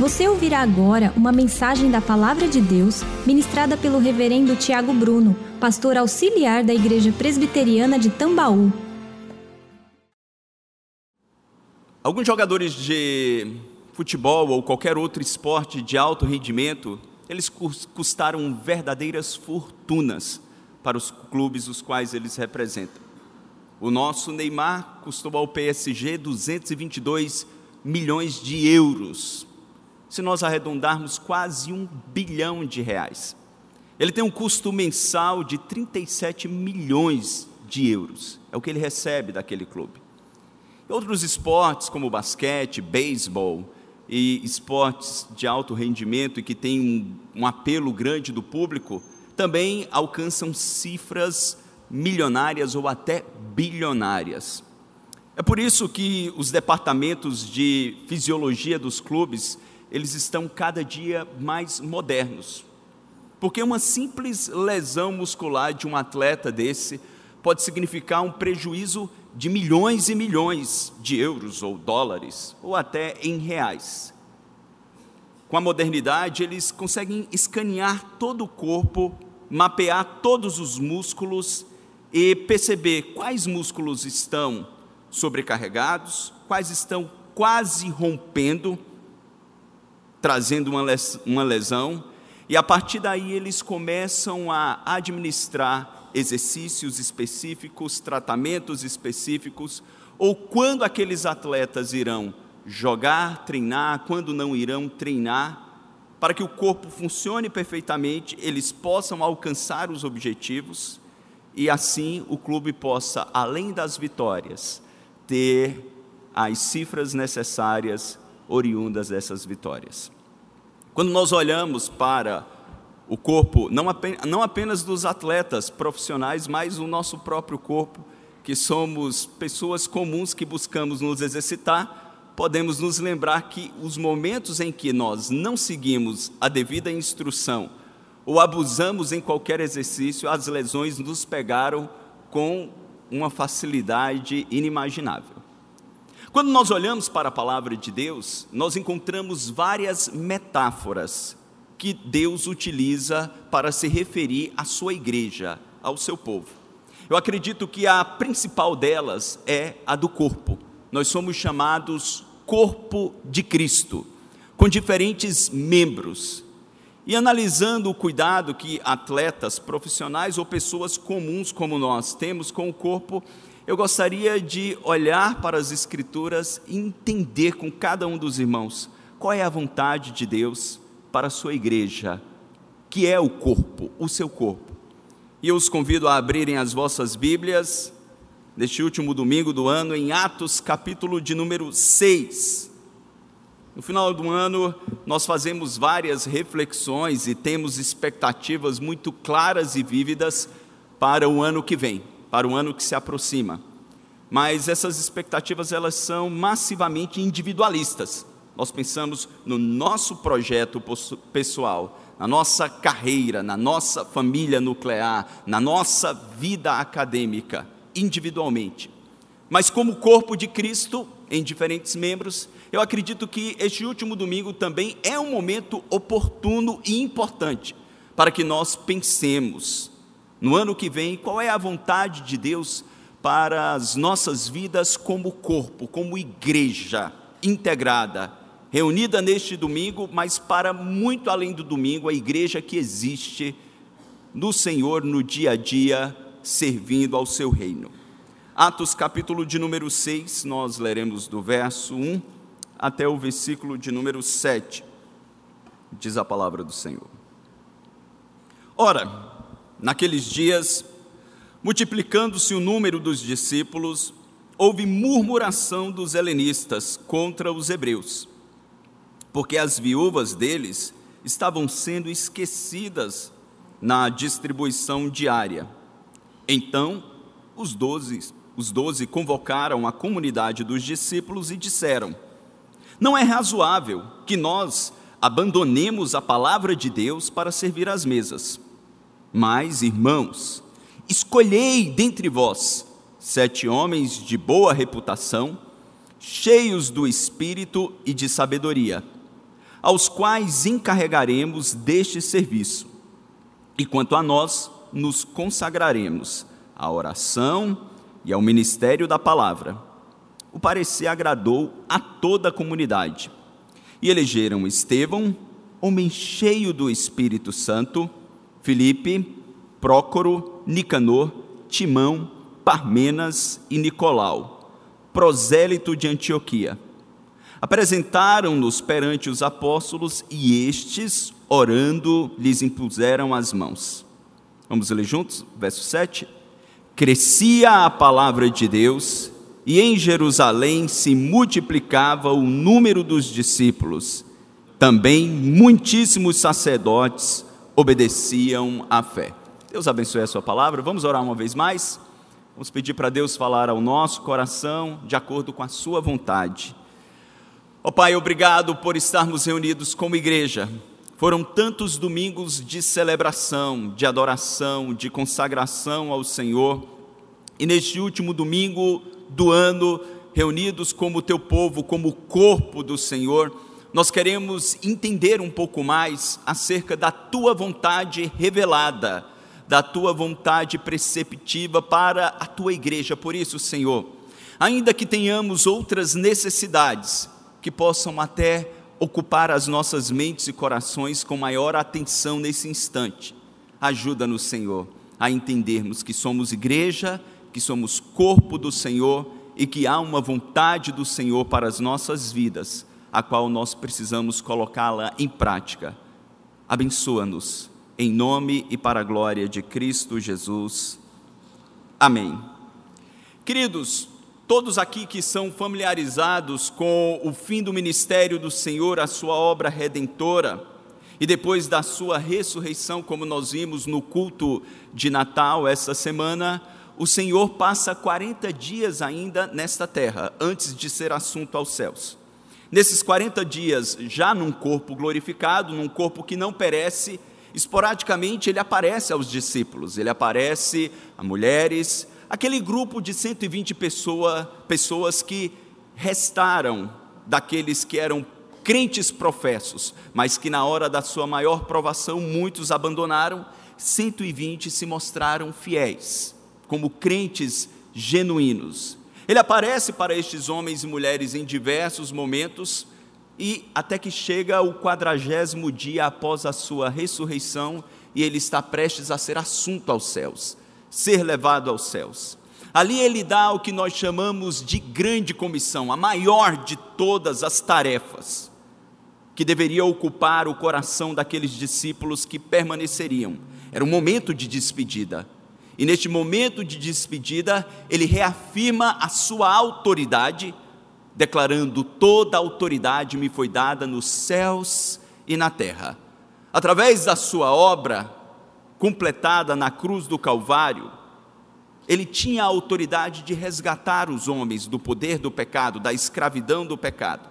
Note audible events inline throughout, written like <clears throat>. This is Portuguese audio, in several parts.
Você ouvirá agora uma mensagem da Palavra de Deus ministrada pelo Reverendo Tiago Bruno, pastor auxiliar da Igreja Presbiteriana de Tambaú. Alguns jogadores de futebol ou qualquer outro esporte de alto rendimento, eles custaram verdadeiras fortunas para os clubes os quais eles representam. O nosso Neymar custou ao PSG 222 milhões de euros se nós arredondarmos, quase um bilhão de reais. Ele tem um custo mensal de 37 milhões de euros, é o que ele recebe daquele clube. Outros esportes, como basquete, beisebol e esportes de alto rendimento e que têm um, um apelo grande do público, também alcançam cifras milionárias ou até bilionárias. É por isso que os departamentos de fisiologia dos clubes eles estão cada dia mais modernos. Porque uma simples lesão muscular de um atleta desse pode significar um prejuízo de milhões e milhões de euros ou dólares, ou até em reais. Com a modernidade, eles conseguem escanear todo o corpo, mapear todos os músculos e perceber quais músculos estão sobrecarregados, quais estão quase rompendo trazendo uma lesão, e a partir daí eles começam a administrar exercícios específicos, tratamentos específicos, ou quando aqueles atletas irão jogar, treinar, quando não irão treinar, para que o corpo funcione perfeitamente, eles possam alcançar os objetivos e assim o clube possa, além das vitórias, ter as cifras necessárias oriundas dessas vitórias. Quando nós olhamos para o corpo, não apenas, dos atletas profissionais, mas o nosso próprio corpo, que somos pessoas comuns que buscamos nos exercitar, podemos nos lembrar que os momentos em que nós não seguimos a devida instrução ou abusamos em qualquer exercício, as lesões nos pegaram com uma facilidade inimaginável. Quando nós olhamos para a palavra de Deus, nós encontramos várias metáforas que Deus utiliza para se referir à sua igreja, ao seu povo. Eu acredito que a principal delas é a do corpo. Nós somos chamados corpo de Cristo, com diferentes membros. E analisando o cuidado que atletas profissionais ou pessoas comuns como nós temos com o corpo, eu gostaria de olhar para as Escrituras e entender com cada um dos irmãos qual é a vontade de Deus para a sua igreja, que é o corpo, o seu corpo. E eu os convido a abrirem as vossas Bíblias, neste último domingo do ano, em Atos, capítulo de número 6. No final do ano, nós fazemos várias reflexões e temos expectativas muito claras e vívidas para o ano que vem para o ano que se aproxima. Mas essas expectativas elas são massivamente individualistas. Nós pensamos no nosso projeto pessoal, na nossa carreira, na nossa família nuclear, na nossa vida acadêmica, individualmente. Mas como corpo de Cristo, em diferentes membros, eu acredito que este último domingo também é um momento oportuno e importante para que nós pensemos no ano que vem, qual é a vontade de Deus para as nossas vidas como corpo, como igreja integrada, reunida neste domingo, mas para muito além do domingo, a igreja que existe no Senhor no dia a dia, servindo ao seu reino. Atos capítulo de número 6, nós leremos do verso 1 até o versículo de número 7, diz a palavra do Senhor. Ora, Naqueles dias, multiplicando-se o número dos discípulos, houve murmuração dos helenistas contra os hebreus, porque as viúvas deles estavam sendo esquecidas na distribuição diária. Então, os doze, os doze convocaram a comunidade dos discípulos e disseram: Não é razoável que nós abandonemos a palavra de Deus para servir às mesas. Mas, irmãos, escolhei dentre vós sete homens de boa reputação, cheios do espírito e de sabedoria. aos quais encarregaremos deste serviço. E quanto a nós, nos consagraremos à oração e ao ministério da palavra. O parecer agradou a toda a comunidade. E elegeram Estevão, homem cheio do Espírito Santo, Filipe, Prócoro, Nicanor, Timão, Parmenas e Nicolau, prosélito de Antioquia. Apresentaram-nos perante os apóstolos e estes, orando, lhes impuseram as mãos. Vamos ler juntos? Verso 7. Crescia a palavra de Deus e em Jerusalém se multiplicava o número dos discípulos. Também muitíssimos sacerdotes obedeciam à fé. Deus abençoe a sua palavra. Vamos orar uma vez mais? Vamos pedir para Deus falar ao nosso coração de acordo com a sua vontade. Ó oh, Pai, obrigado por estarmos reunidos como igreja foram tantos domingos de celebração, de adoração, de consagração ao Senhor. E neste último domingo do ano, reunidos como teu povo, como corpo do Senhor, nós queremos entender um pouco mais acerca da tua vontade revelada, da tua vontade preceptiva para a tua igreja. Por isso, Senhor, ainda que tenhamos outras necessidades que possam até ocupar as nossas mentes e corações com maior atenção nesse instante. Ajuda-nos, Senhor, a entendermos que somos igreja, que somos corpo do Senhor e que há uma vontade do Senhor para as nossas vidas, a qual nós precisamos colocá-la em prática. Abençoa-nos, em nome e para a glória de Cristo Jesus. Amém. Queridos, Todos aqui que são familiarizados com o fim do ministério do Senhor, a sua obra redentora, e depois da sua ressurreição, como nós vimos no culto de Natal essa semana, o Senhor passa 40 dias ainda nesta terra, antes de ser assunto aos céus. Nesses 40 dias, já num corpo glorificado, num corpo que não perece, esporadicamente ele aparece aos discípulos, ele aparece a mulheres, aquele grupo de 120 pessoa, pessoas que restaram daqueles que eram crentes professos, mas que na hora da sua maior provação muitos abandonaram, 120 se mostraram fiéis, como crentes genuínos. Ele aparece para estes homens e mulheres em diversos momentos e até que chega o quadragésimo dia após a sua ressurreição e ele está prestes a ser assunto aos céus ser levado aos céus. Ali ele dá o que nós chamamos de grande comissão, a maior de todas as tarefas que deveria ocupar o coração daqueles discípulos que permaneceriam. Era um momento de despedida. E neste momento de despedida, ele reafirma a sua autoridade, declarando: Toda autoridade me foi dada nos céus e na terra. Através da sua obra, completada na cruz do Calvário, ele tinha a autoridade de resgatar os homens do poder do pecado, da escravidão do pecado,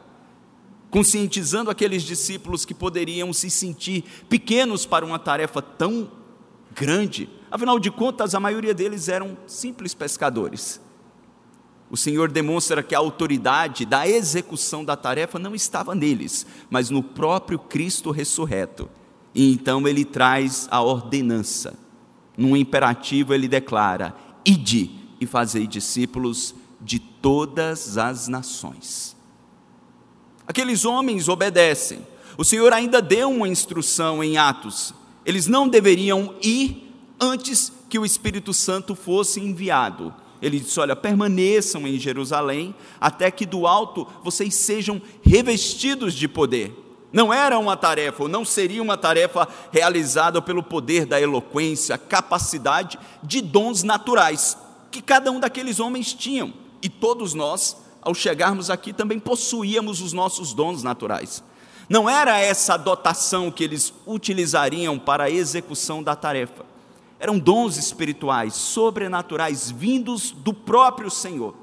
conscientizando aqueles discípulos que poderiam se sentir pequenos para uma tarefa tão grande, afinal de contas, a maioria deles eram simples pescadores. O Senhor demonstra que a autoridade da execução da tarefa não estava neles, mas no próprio Cristo ressurreto. E então ele traz a ordenança. Num imperativo ele declara: Ide e fazei discípulos de todas as nações. Aqueles homens obedecem. O Senhor ainda deu uma instrução em Atos. Eles não deveriam ir antes que o Espírito Santo fosse enviado. Ele disse: Olha, permaneçam em Jerusalém, até que do alto vocês sejam revestidos de poder. Não era uma tarefa, ou não seria uma tarefa realizada pelo poder da eloquência, capacidade de dons naturais que cada um daqueles homens tinham. E todos nós, ao chegarmos aqui, também possuíamos os nossos dons naturais. Não era essa dotação que eles utilizariam para a execução da tarefa. Eram dons espirituais, sobrenaturais, vindos do próprio Senhor.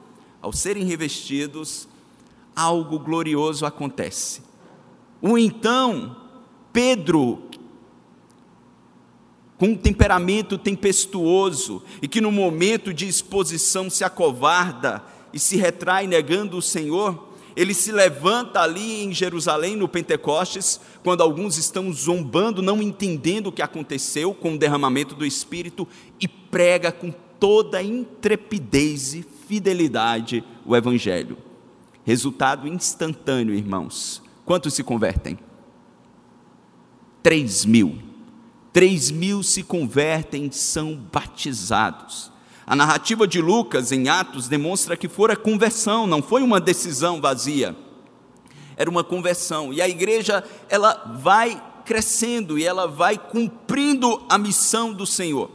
Ao serem revestidos, algo glorioso acontece ou então, Pedro, com um temperamento tempestuoso e que no momento de exposição se acovarda e se retrai negando o Senhor, ele se levanta ali em Jerusalém, no Pentecostes, quando alguns estão zombando, não entendendo o que aconteceu com o derramamento do Espírito, e prega com toda intrepidez e fidelidade o Evangelho. Resultado instantâneo, irmãos. Quantos se convertem? Três mil. Três mil se convertem, são batizados. A narrativa de Lucas em Atos demonstra que fora conversão, não foi uma decisão vazia. Era uma conversão. E a igreja, ela vai crescendo e ela vai cumprindo a missão do Senhor.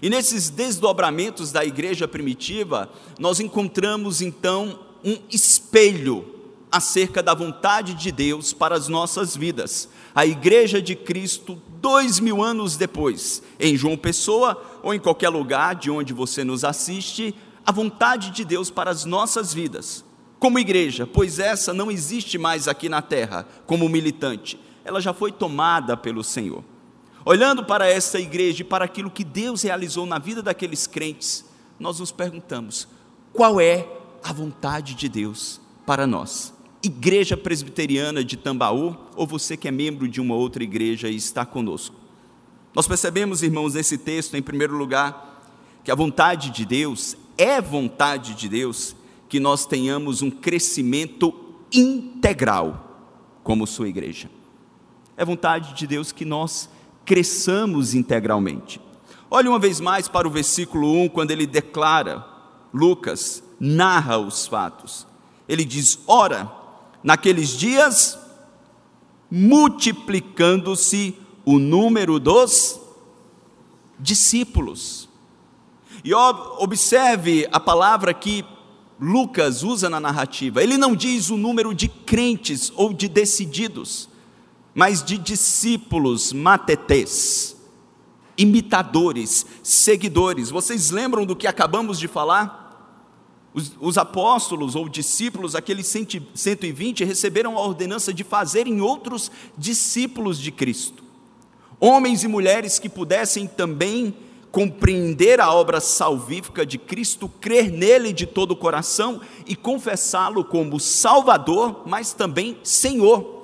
E nesses desdobramentos da igreja primitiva, nós encontramos então um espelho acerca da vontade de Deus para as nossas vidas. A igreja de Cristo, dois mil anos depois, em João Pessoa ou em qualquer lugar de onde você nos assiste, a vontade de Deus para as nossas vidas, como igreja, pois essa não existe mais aqui na terra como militante, ela já foi tomada pelo Senhor. Olhando para essa igreja e para aquilo que Deus realizou na vida daqueles crentes, nós nos perguntamos: qual é a vontade de Deus para nós? Igreja Presbiteriana de Tambaú, ou você que é membro de uma outra igreja e está conosco. Nós percebemos, irmãos, nesse texto, em primeiro lugar, que a vontade de Deus é vontade de Deus que nós tenhamos um crescimento integral como sua igreja. É vontade de Deus que nós cresçamos integralmente. Olhe uma vez mais para o versículo 1, quando ele declara, Lucas narra os fatos. Ele diz: Ora, naqueles dias, multiplicando-se o número dos discípulos. E observe a palavra que Lucas usa na narrativa. Ele não diz o número de crentes ou de decididos, mas de discípulos, matetes, imitadores, seguidores. Vocês lembram do que acabamos de falar? Os, os, apóstolos ou discípulos, aqueles 120, receberam a ordenança de fazerem outros discípulos de Cristo homens e mulheres que pudessem também compreender a obra salvífica de Cristo, crer nele de todo o coração e confessá-lo como Salvador, mas também Senhor.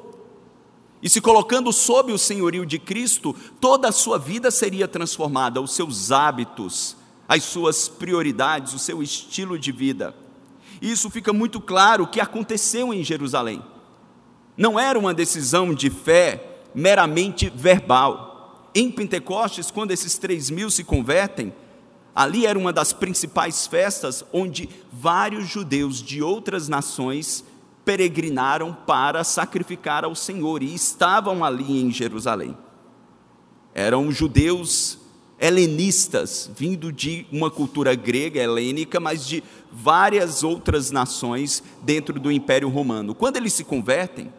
E se colocando sob o senhorio de Cristo, toda a sua vida seria transformada, os seus hábitos, as suas prioridades, o seu estilo de vida. E isso fica muito claro o que aconteceu em Jerusalém. Não era uma decisão de fé meramente verbal. Em Pentecostes, quando esses três mil se convertem, ali era uma das principais festas onde vários judeus de outras nações peregrinaram para sacrificar ao Senhor e estavam ali em Jerusalém. Eram judeus helenistas, vindo de uma cultura grega helênica, mas de várias outras nações dentro do Império Romano. Quando eles se convertem,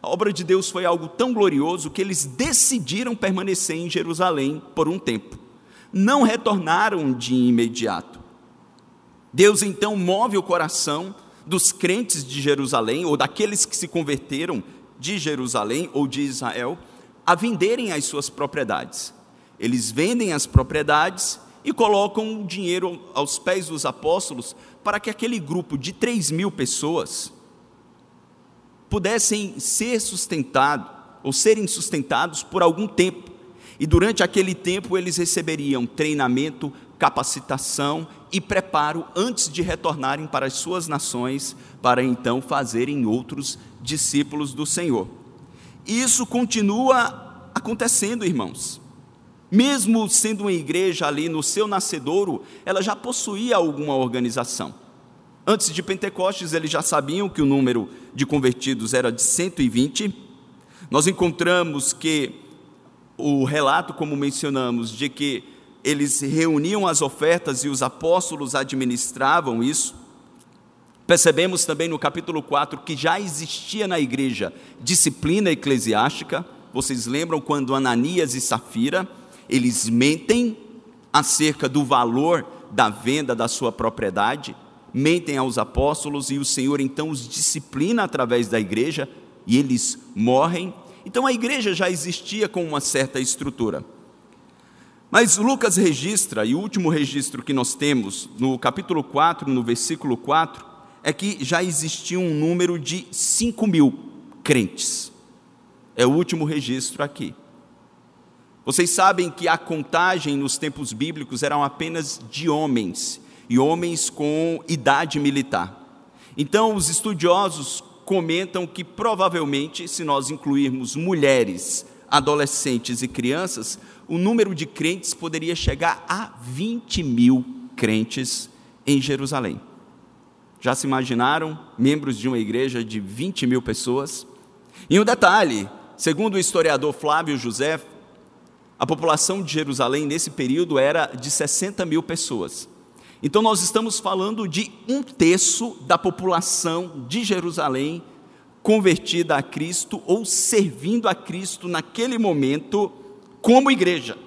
a obra de Deus foi algo tão glorioso que eles decidiram permanecer em Jerusalém por um tempo. Não retornaram de imediato. Deus então move o coração dos crentes de Jerusalém, ou daqueles que se converteram de Jerusalém ou de Israel, a venderem as suas propriedades. Eles vendem as propriedades e colocam o dinheiro aos pés dos apóstolos para que aquele grupo de 3 mil pessoas pudessem ser sustentados ou serem sustentados por algum tempo. E durante aquele tempo eles receberiam treinamento, capacitação e preparo antes de retornarem para as suas nações, para então fazerem outros discípulos do Senhor. Isso continua acontecendo, irmãos. Mesmo sendo uma igreja ali no seu nascedouro, ela já possuía alguma organização. Antes de Pentecostes, eles já sabiam que o número de convertidos era de 120. Nós encontramos que o relato, como mencionamos, de que eles reuniam as ofertas e os apóstolos administravam isso. Percebemos também no capítulo 4 que já existia na igreja disciplina eclesiástica. Vocês lembram quando Ananias e Safira, eles mentem acerca do valor da venda da sua propriedade, mentem aos apóstolos e o Senhor então os disciplina através da igreja e eles morrem. Então a igreja já existia com uma certa estrutura. Mas Lucas registra, e o último registro que nós temos, no capítulo 4, no versículo 4, é que já existia um número de 5 mil crentes. É o último registro aqui. Vocês sabem que a contagem nos tempos bíblicos eram apenas de homens, e homens com idade militar. Então, os estudiosos comentam que provavelmente, se nós incluirmos mulheres, adolescentes e crianças, o número de crentes poderia chegar a 20 mil crentes em Jerusalém. Já se imaginaram membros de uma igreja de 20 mil pessoas? E um detalhe: segundo o historiador Flávio José, a população de Jerusalém nesse período era de 60 mil pessoas. Então, nós estamos falando de um terço da população de Jerusalém convertida a Cristo ou servindo a Cristo naquele momento como igreja.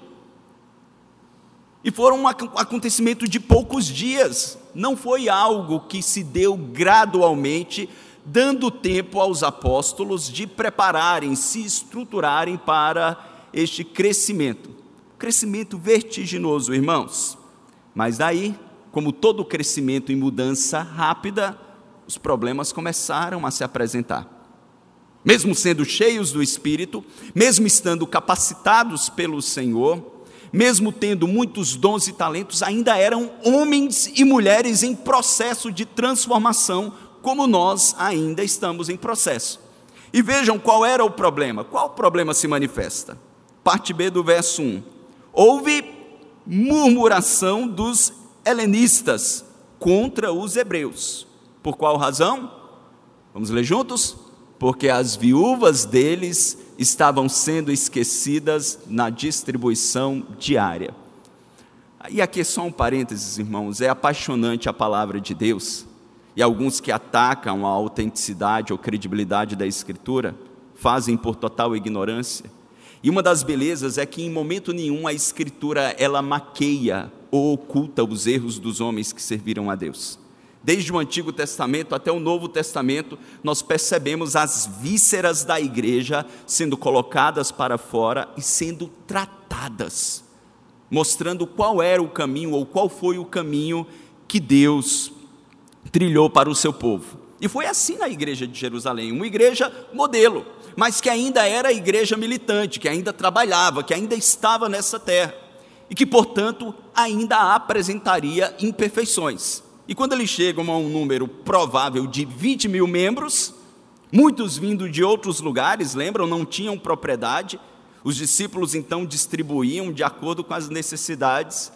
E foram um acontecimento de poucos dias, não foi algo que se deu gradualmente, dando tempo aos apóstolos de prepararem, se estruturarem para este crescimento. Crescimento vertiginoso, irmãos. Mas daí como todo crescimento e mudança rápida, os problemas começaram a se apresentar. Mesmo sendo cheios do Espírito, mesmo estando capacitados pelo Senhor, mesmo tendo muitos dons e talentos, ainda eram homens e mulheres em processo de transformação, como nós ainda estamos em processo. E vejam qual era o problema. Qual problema se manifesta? Parte B do verso 1. Houve murmuração dos helenistas contra os hebreus. Por qual razão? Vamos ler juntos? Porque as viúvas deles estavam sendo esquecidas na distribuição diária. E aqui só um parênteses, irmãos, é apaixonante a palavra de Deus. E alguns que atacam a autenticidade ou credibilidade da Escritura fazem por total ignorância. E uma das belezas é que em momento nenhum a Escritura ela maqueia ou oculta os erros dos homens que serviram a Deus. Desde o Antigo Testamento até o Novo Testamento, nós percebemos as vísceras da igreja sendo colocadas para fora e sendo tratadas, mostrando qual era o caminho ou qual foi o caminho que Deus trilhou para o seu povo. E foi assim na igreja de Jerusalém, uma igreja modelo, mas que ainda era igreja militante, que ainda trabalhava, que ainda estava nessa terra e que, portanto, ainda apresentaria imperfeições. E quando eles chegam a um número provável de 20 mil membros, muitos vindo de outros lugares, lembram, não tinham propriedade, os discípulos então distribuíam de acordo com as necessidades.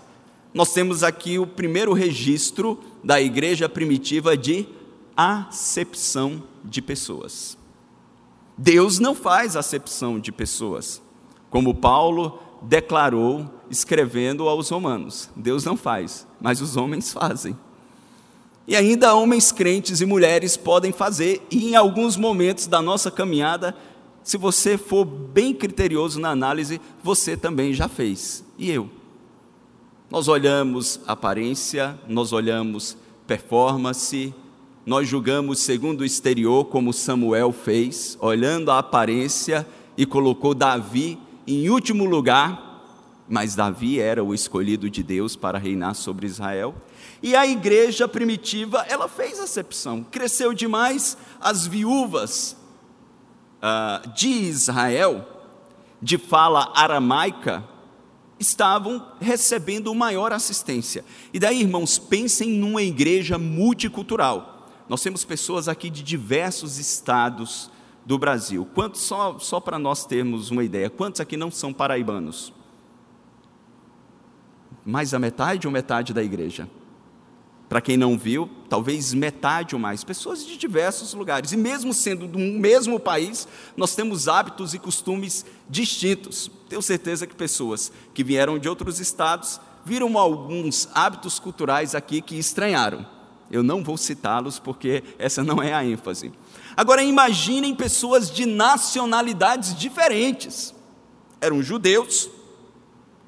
Nós temos aqui o primeiro registro da igreja primitiva de acepção de pessoas. Deus não faz acepção de pessoas. Como Paulo declarou escrevendo aos romanos. Deus não faz, mas os homens fazem. E ainda homens crentes e mulheres podem fazer, e em alguns momentos da nossa caminhada, se você for bem criterioso na análise, você também já fez. E eu? Nós olhamos aparência, nós olhamos performance, nós julgamos segundo o exterior, como Samuel fez, olhando a aparência e colocou Davi em último lugar, mas Davi era o escolhido de Deus para reinar sobre Israel. E a igreja primitiva, ela fez acepção, cresceu demais. As viúvas uh, de Israel, de fala aramaica, estavam recebendo maior assistência. E daí, irmãos, pensem numa igreja multicultural. Nós temos pessoas aqui de diversos estados do Brasil. Quantos, só, só para nós termos uma ideia, quantos aqui não são paraibanos? Mais da metade ou metade da igreja? Para quem não viu, talvez metade ou mais, pessoas de diversos lugares. E mesmo sendo do mesmo país, nós temos hábitos e costumes distintos. Tenho certeza que pessoas que vieram de outros estados viram alguns hábitos culturais aqui que estranharam. Eu não vou citá-los porque essa não é a ênfase. Agora imaginem pessoas de nacionalidades diferentes. Eram judeus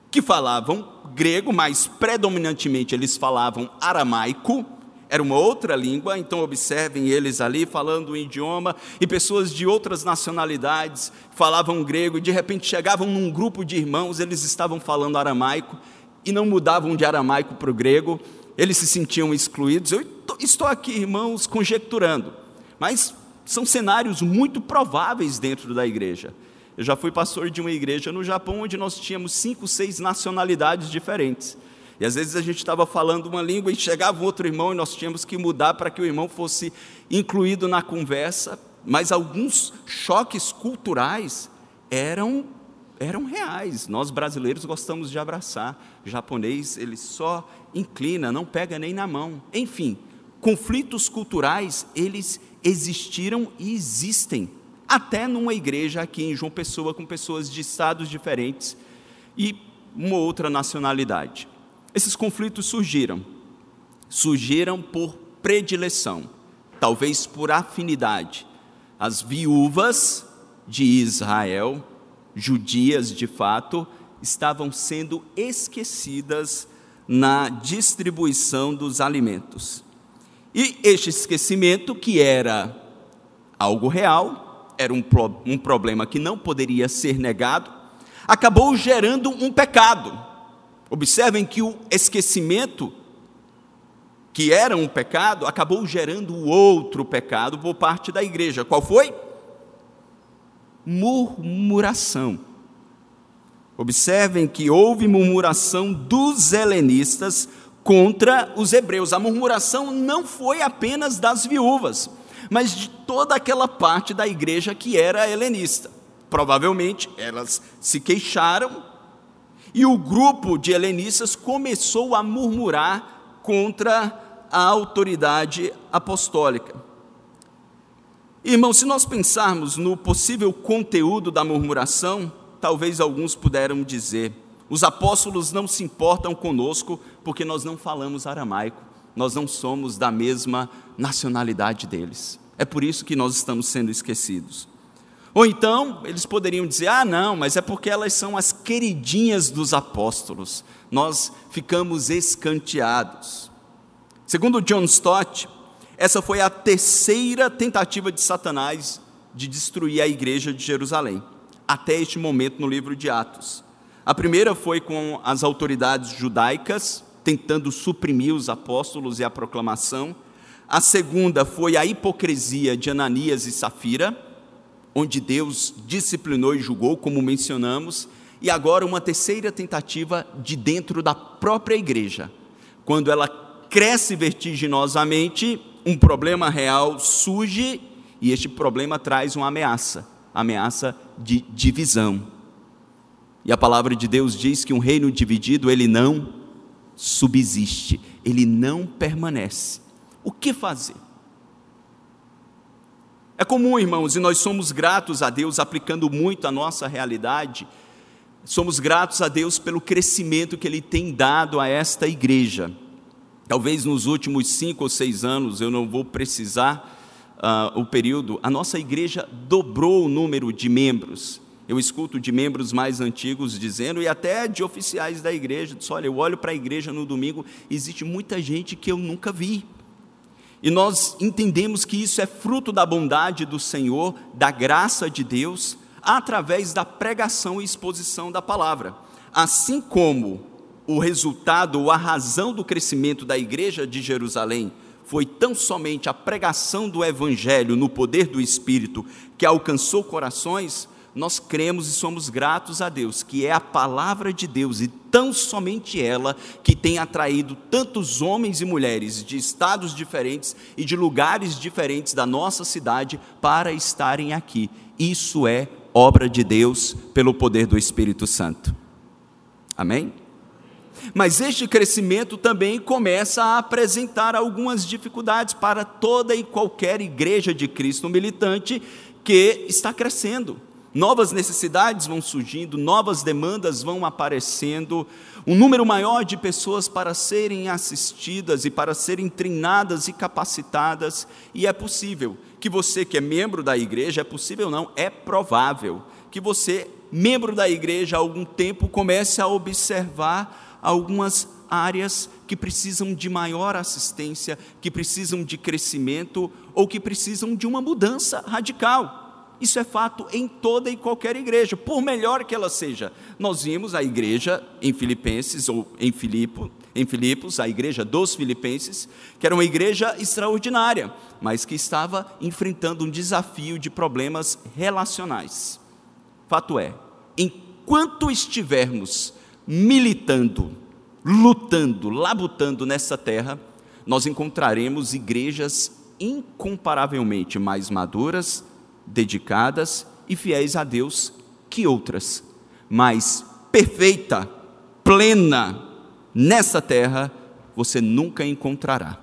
que falavam grego, mas predominantemente eles falavam aramaico. Era uma outra língua, então observem eles ali falando um idioma, e pessoas de outras nacionalidades falavam grego, e de repente chegavam num grupo de irmãos, eles estavam falando aramaico, e não mudavam de aramaico para o grego, eles se sentiam excluídos. Eu estou aqui, irmãos, conjecturando, mas são cenários muito prováveis dentro da igreja. Eu já fui pastor de uma igreja no Japão onde nós tínhamos cinco, seis nacionalidades diferentes. E às vezes a gente estava falando uma língua e chegava outro irmão e nós tínhamos que mudar para que o irmão fosse incluído na conversa. Mas alguns choques culturais eram eram reais. Nós brasileiros gostamos de abraçar. O japonês, ele só inclina, não pega nem na mão. Enfim, conflitos culturais, eles existiram e existem. Até numa igreja aqui em João Pessoa, com pessoas de estados diferentes e uma outra nacionalidade. Esses conflitos surgiram. Surgiram por predileção, talvez por afinidade. As viúvas de Israel judias de fato, estavam sendo esquecidas na distribuição dos alimentos. E este esquecimento, que era algo real, era um, pro, um problema que não poderia ser negado, acabou gerando um pecado. Observem que o esquecimento, que era um pecado, acabou gerando outro pecado por parte da igreja. Qual foi? Murmuração. Observem que houve murmuração dos helenistas contra os hebreus. A murmuração não foi apenas das viúvas, mas de toda aquela parte da igreja que era helenista. Provavelmente elas se queixaram e o grupo de helenistas começou a murmurar contra a autoridade apostólica. Irmão, se nós pensarmos no possível conteúdo da murmuração, talvez alguns puderam dizer: os apóstolos não se importam conosco porque nós não falamos aramaico, nós não somos da mesma nacionalidade deles. É por isso que nós estamos sendo esquecidos. Ou então, eles poderiam dizer: ah, não, mas é porque elas são as queridinhas dos apóstolos, nós ficamos escanteados. Segundo John Stott, essa foi a terceira tentativa de Satanás de destruir a igreja de Jerusalém, até este momento no livro de Atos. A primeira foi com as autoridades judaicas, tentando suprimir os apóstolos e a proclamação. A segunda foi a hipocrisia de Ananias e Safira, onde Deus disciplinou e julgou, como mencionamos. E agora uma terceira tentativa de dentro da própria igreja, quando ela cresce vertiginosamente um problema real surge e este problema traz uma ameaça ameaça de divisão. E a palavra de Deus diz que um reino dividido, ele não subsiste, ele não permanece. O que fazer? É comum, irmãos, e nós somos gratos a Deus aplicando muito a nossa realidade. Somos gratos a Deus pelo crescimento que Ele tem dado a esta igreja. Talvez nos últimos cinco ou seis anos, eu não vou precisar uh, o período, a nossa igreja dobrou o número de membros. Eu escuto de membros mais antigos dizendo, e até de oficiais da igreja, diz, olha, eu olho para a igreja no domingo, existe muita gente que eu nunca vi. E nós entendemos que isso é fruto da bondade do Senhor, da graça de Deus, através da pregação e exposição da palavra. Assim como o resultado ou a razão do crescimento da igreja de Jerusalém foi tão somente a pregação do evangelho no poder do Espírito que alcançou corações, nós cremos e somos gratos a Deus, que é a palavra de Deus e tão somente ela que tem atraído tantos homens e mulheres de estados diferentes e de lugares diferentes da nossa cidade para estarem aqui. Isso é obra de Deus pelo poder do Espírito Santo. Amém? Mas este crescimento também começa a apresentar algumas dificuldades para toda e qualquer igreja de Cristo militante que está crescendo. Novas necessidades vão surgindo, novas demandas vão aparecendo, um número maior de pessoas para serem assistidas e para serem treinadas e capacitadas, e é possível que você que é membro da igreja, é possível não, é provável que você, membro da igreja há algum tempo, comece a observar algumas áreas que precisam de maior assistência, que precisam de crescimento ou que precisam de uma mudança radical. Isso é fato em toda e qualquer igreja, por melhor que ela seja. Nós vimos a igreja em Filipenses ou em Filipe, em Filipos, a igreja dos Filipenses, que era uma igreja extraordinária, mas que estava enfrentando um desafio de problemas relacionais. Fato é, enquanto estivermos militando, lutando, labutando nessa terra, nós encontraremos igrejas incomparavelmente mais maduras, dedicadas e fiéis a Deus que outras, mas perfeita, plena, nessa terra você nunca encontrará.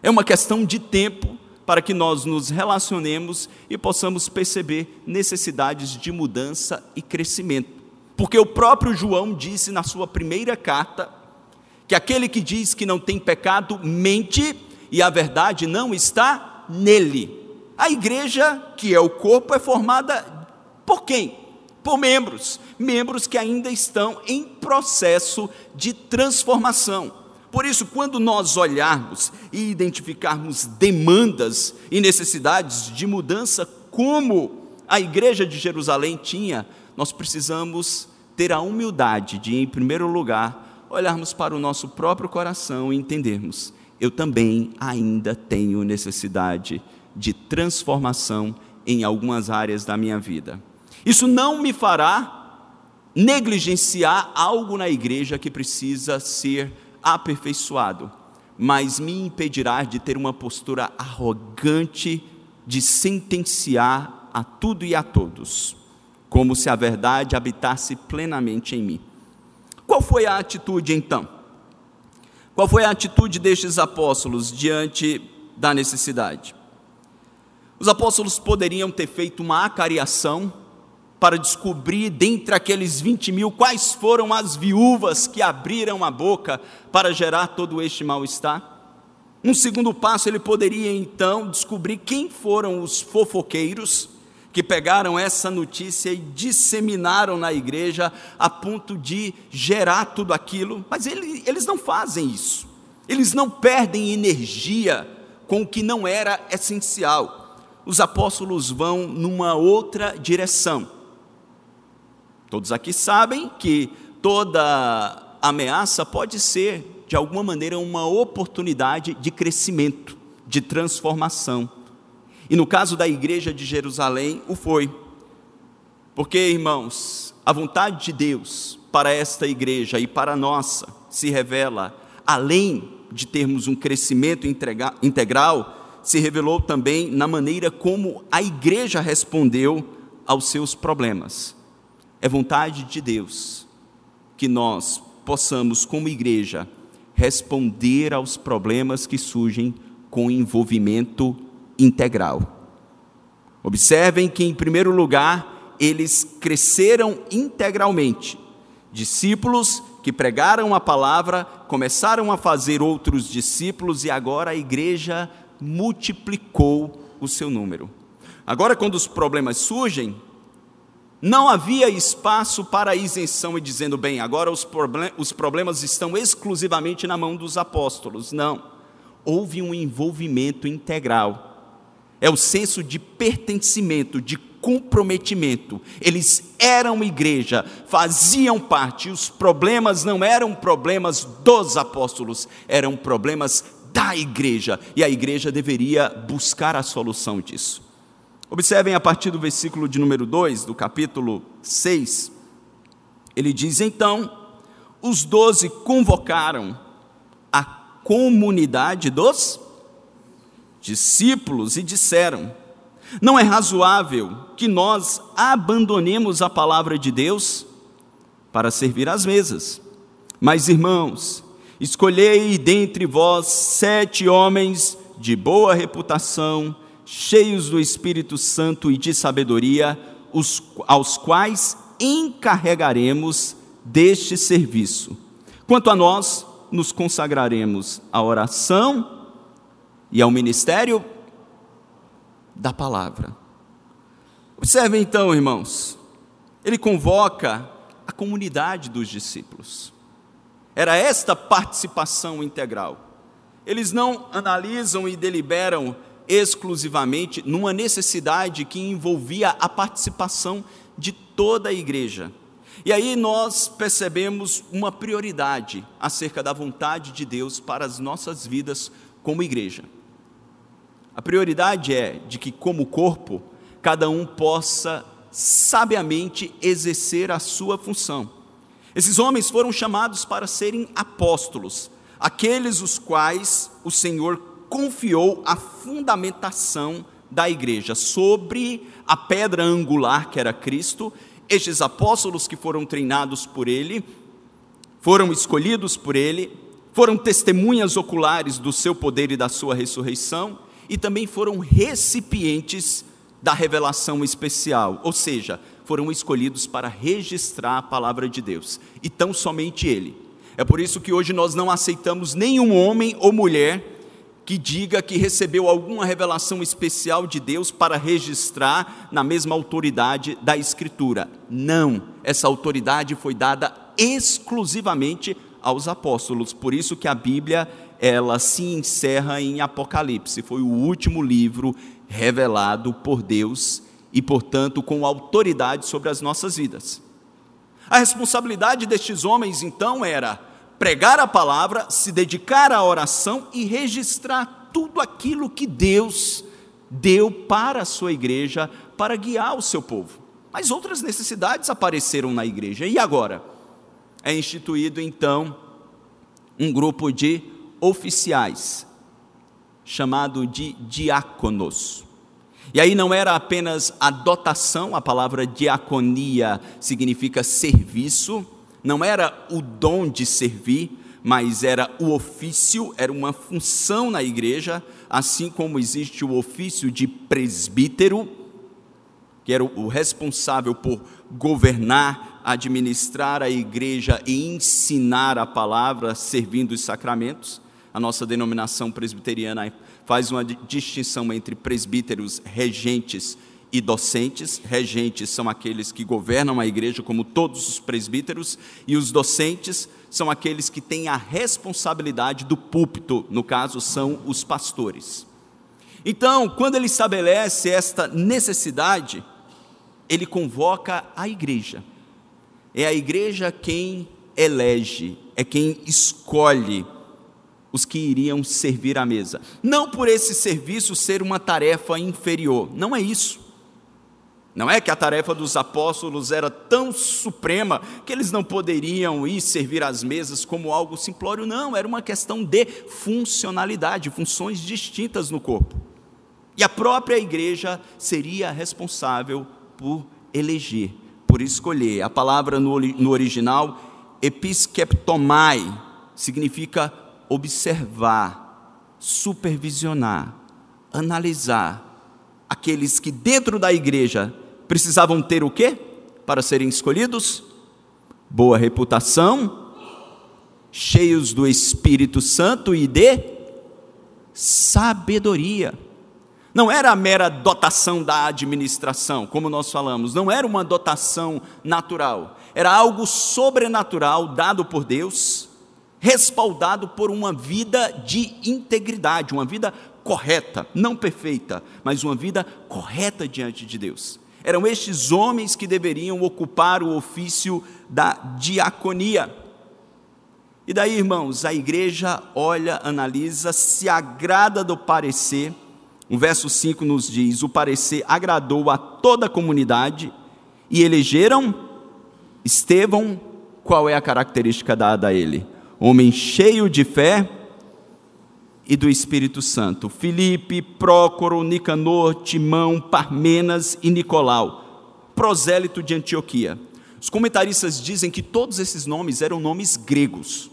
É uma questão de tempo para que nós nos relacionemos e possamos perceber necessidades de mudança e crescimento. Porque o próprio João disse na sua primeira carta que aquele que diz que não tem pecado mente e a verdade não está nele. A igreja, que é o corpo, é formada por quem? Por membros, membros que ainda estão em processo de transformação. Por isso, quando nós olharmos e identificarmos demandas e necessidades de mudança, como a igreja de Jerusalém tinha, nós precisamos ter a humildade de, em primeiro lugar, olharmos para o nosso próprio coração e entendermos: eu também ainda tenho necessidade de transformação em algumas áreas da minha vida. Isso não me fará negligenciar algo na igreja que precisa ser aperfeiçoado, mas me impedirá de ter uma postura arrogante de sentenciar a tudo e a todos como se a verdade habitasse plenamente em mim. Qual foi a atitude então? Qual foi a atitude destes apóstolos diante da necessidade? Os apóstolos poderiam ter feito uma acariação para descobrir dentre aqueles 20 mil quais foram as viúvas que abriram a boca para gerar todo este mal-estar. Um segundo passo, ele poderia então descobrir quem foram os fofoqueiros que pegaram essa notícia e disseminaram na igreja a ponto de gerar tudo aquilo, mas ele, eles não fazem isso, eles não perdem energia com o que não era essencial. Os apóstolos vão numa outra direção. Todos aqui sabem que toda ameaça pode ser, de alguma maneira, uma oportunidade de crescimento, de transformação. E no caso da igreja de Jerusalém, o foi. Porque, irmãos, a vontade de Deus para esta igreja e para a nossa se revela, além de termos um crescimento integral, se revelou também na maneira como a igreja respondeu aos seus problemas. É vontade de Deus que nós possamos, como igreja, responder aos problemas que surgem com envolvimento integral. Observem que, em primeiro lugar, eles cresceram integralmente. Discípulos que pregaram a palavra, começaram a fazer outros discípulos e agora a igreja multiplicou o seu número. Agora, quando os problemas surgem, não havia espaço para isenção e dizendo, bem, agora os, problem os problemas estão exclusivamente na mão dos apóstolos. Não. Houve um envolvimento integral é o senso de pertencimento, de comprometimento. Eles eram igreja, faziam parte, os problemas não eram problemas dos apóstolos, eram problemas da igreja, e a igreja deveria buscar a solução disso. Observem a partir do versículo de número 2 do capítulo 6, ele diz: Então, os doze convocaram a comunidade dos discípulos e disseram: Não é razoável que nós abandonemos a palavra de Deus para servir às mesas. Mas, irmãos, escolhei dentre vós sete homens de boa reputação, cheios do Espírito Santo e de sabedoria, os, aos quais encarregaremos deste serviço. Quanto a nós, nos consagraremos à oração e ao ministério da palavra. Observe então, irmãos, ele convoca a comunidade dos discípulos. Era esta participação integral. Eles não analisam e deliberam exclusivamente numa necessidade que envolvia a participação de toda a igreja. E aí nós percebemos uma prioridade acerca da vontade de Deus para as nossas vidas como igreja. A prioridade é de que, como corpo, cada um possa sabiamente exercer a sua função. Esses homens foram chamados para serem apóstolos, aqueles os quais o Senhor confiou a fundamentação da igreja sobre a pedra angular que era Cristo. Estes apóstolos que foram treinados por ele, foram escolhidos por ele, foram testemunhas oculares do seu poder e da sua ressurreição e também foram recipientes da revelação especial, ou seja, foram escolhidos para registrar a palavra de Deus, e tão somente ele. É por isso que hoje nós não aceitamos nenhum homem ou mulher que diga que recebeu alguma revelação especial de Deus para registrar na mesma autoridade da Escritura. Não, essa autoridade foi dada exclusivamente aos apóstolos. Por isso que a Bíblia ela se encerra em Apocalipse. Foi o último livro revelado por Deus e, portanto, com autoridade sobre as nossas vidas. A responsabilidade destes homens então era pregar a palavra, se dedicar à oração e registrar tudo aquilo que Deus deu para a sua igreja para guiar o seu povo. Mas outras necessidades apareceram na igreja. E agora? É instituído então um grupo de oficiais, chamado de diáconos. E aí não era apenas a dotação, a palavra diaconia significa serviço, não era o dom de servir, mas era o ofício, era uma função na igreja, assim como existe o ofício de presbítero, que era o responsável por governar, administrar a igreja e ensinar a palavra, servindo os sacramentos. A nossa denominação presbiteriana faz uma distinção entre presbíteros regentes e docentes. Regentes são aqueles que governam a igreja, como todos os presbíteros, e os docentes são aqueles que têm a responsabilidade do púlpito, no caso, são os pastores. Então, quando ele estabelece esta necessidade, ele convoca a igreja. É a igreja quem elege, é quem escolhe os que iriam servir à mesa. Não por esse serviço ser uma tarefa inferior, não é isso. Não é que a tarefa dos apóstolos era tão suprema que eles não poderiam ir servir às mesas como algo simplório, não, era uma questão de funcionalidade, funções distintas no corpo. E a própria igreja seria responsável por eleger, por escolher. A palavra no, original, episkeptomai, significa observar, supervisionar, analisar aqueles que dentro da igreja precisavam ter o quê? Para serem escolhidos? Boa reputação, cheios do Espírito Santo e de sabedoria. Não era a mera dotação da administração, como nós falamos, não era uma dotação natural, era algo sobrenatural dado por Deus, respaldado por uma vida de integridade, uma vida correta, não perfeita, mas uma vida correta diante de Deus. Eram estes homens que deveriam ocupar o ofício da diaconia. E daí, irmãos, a igreja olha, analisa, se agrada do parecer. O verso 5 nos diz: O parecer agradou a toda a comunidade e elegeram Estevão. Qual é a característica dada a ele? Homem cheio de fé e do Espírito Santo. Filipe, Prócoro, Nicanor, Timão, Parmenas e Nicolau, prosélito de Antioquia. Os comentaristas dizem que todos esses nomes eram nomes gregos.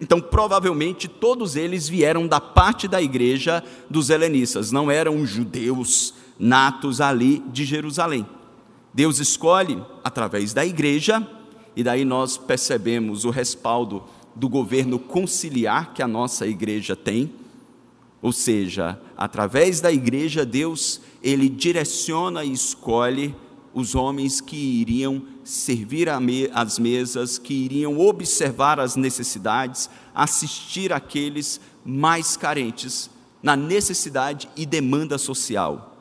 Então, provavelmente, todos eles vieram da parte da igreja dos helenistas, não eram judeus natos ali de Jerusalém. Deus escolhe através da igreja, e daí nós percebemos o respaldo do governo conciliar que a nossa igreja tem, ou seja, através da igreja, Deus, ele direciona e escolhe os homens que iriam servir às mesas, que iriam observar as necessidades, assistir aqueles mais carentes na necessidade e demanda social.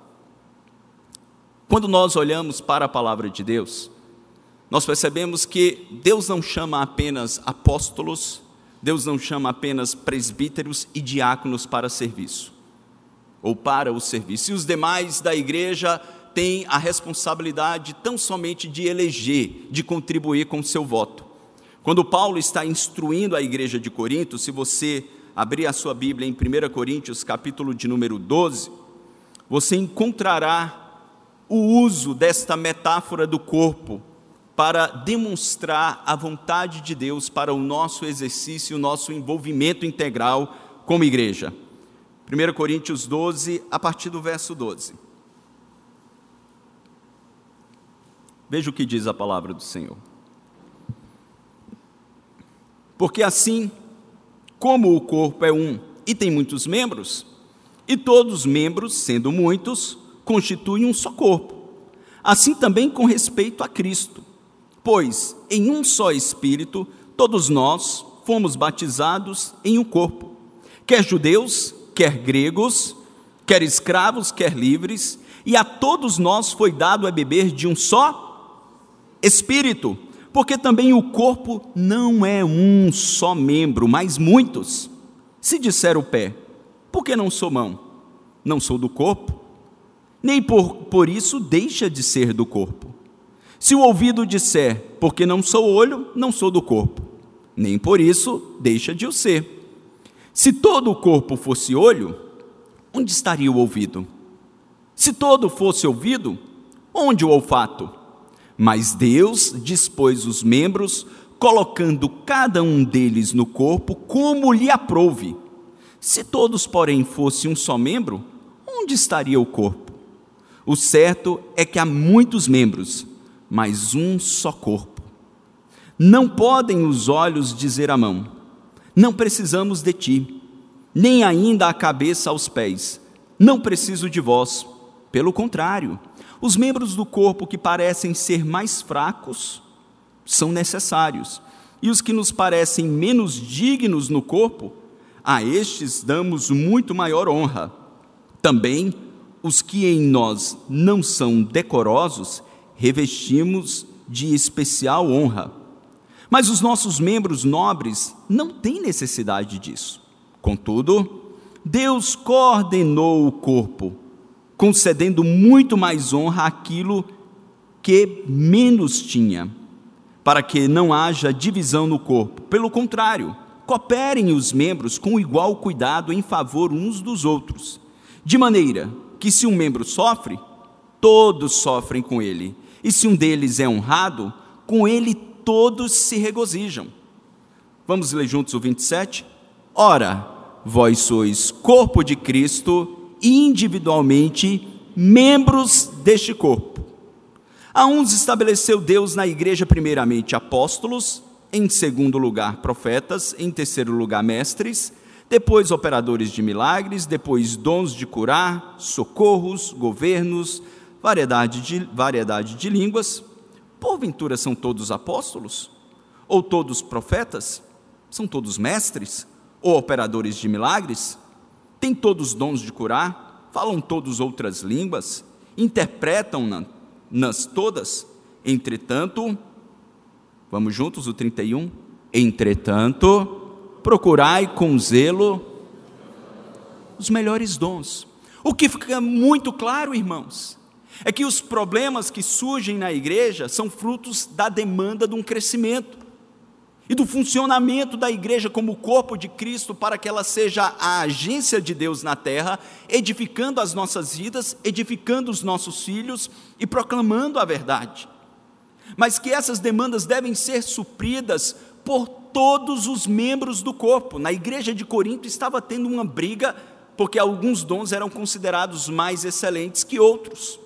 Quando nós olhamos para a palavra de Deus, nós percebemos que Deus não chama apenas apóstolos, Deus não chama apenas presbíteros e diáconos para serviço, ou para o serviço. E os demais da igreja têm a responsabilidade tão somente de eleger, de contribuir com o seu voto. Quando Paulo está instruindo a igreja de Corinto, se você abrir a sua Bíblia em 1 Coríntios, capítulo de número 12, você encontrará o uso desta metáfora do corpo para demonstrar a vontade de Deus para o nosso exercício, o nosso envolvimento integral como igreja. 1 Coríntios 12, a partir do verso 12. Veja o que diz a palavra do Senhor. Porque assim como o corpo é um e tem muitos membros, e todos os membros, sendo muitos, constituem um só corpo. Assim também com respeito a Cristo. Pois em um só Espírito todos nós fomos batizados em um corpo, quer judeus, quer gregos, quer escravos, quer livres, e a todos nós foi dado a beber de um só Espírito, porque também o corpo não é um só membro, mas muitos. Se disser o pé, por que não sou mão? Não sou do corpo? nem por, por isso deixa de ser do corpo. Se o ouvido disser, porque não sou olho, não sou do corpo, nem por isso deixa de o ser. Se todo o corpo fosse olho, onde estaria o ouvido? Se todo fosse ouvido, onde o olfato? Mas Deus dispôs os membros, colocando cada um deles no corpo como lhe aprouve. Se todos, porém, fossem um só membro, onde estaria o corpo? O certo é que há muitos membros, mas um só corpo. Não podem os olhos dizer à mão: Não precisamos de ti, nem ainda a cabeça aos pés: Não preciso de vós. Pelo contrário, os membros do corpo que parecem ser mais fracos são necessários, e os que nos parecem menos dignos no corpo, a estes damos muito maior honra. Também os que em nós não são decorosos, revestimos de especial honra. Mas os nossos membros nobres não têm necessidade disso. Contudo, Deus coordenou o corpo, concedendo muito mais honra àquilo que menos tinha, para que não haja divisão no corpo. Pelo contrário, cooperem os membros com igual cuidado em favor uns dos outros, de maneira que se um membro sofre, todos sofrem com ele, e se um deles é honrado, com ele todos se regozijam. Vamos ler juntos o 27? Ora, vós sois corpo de Cristo, individualmente membros deste corpo. A uns estabeleceu Deus na igreja, primeiramente apóstolos, em segundo lugar profetas, em terceiro lugar mestres, depois operadores de milagres, depois dons de curar, socorros, governos, variedade de, variedade de línguas. Porventura são todos apóstolos? Ou todos profetas? São todos mestres? Ou operadores de milagres? Têm todos dons de curar? Falam todos outras línguas? Interpretam-nas todas? Entretanto, vamos juntos, o 31? Entretanto, procurai com zelo os melhores dons. O que fica muito claro, irmãos, é que os problemas que surgem na igreja são frutos da demanda de um crescimento e do funcionamento da igreja como corpo de Cristo para que ela seja a agência de Deus na terra, edificando as nossas vidas, edificando os nossos filhos e proclamando a verdade. Mas que essas demandas devem ser supridas por todos os membros do corpo. Na igreja de Corinto estava tendo uma briga, porque alguns dons eram considerados mais excelentes que outros.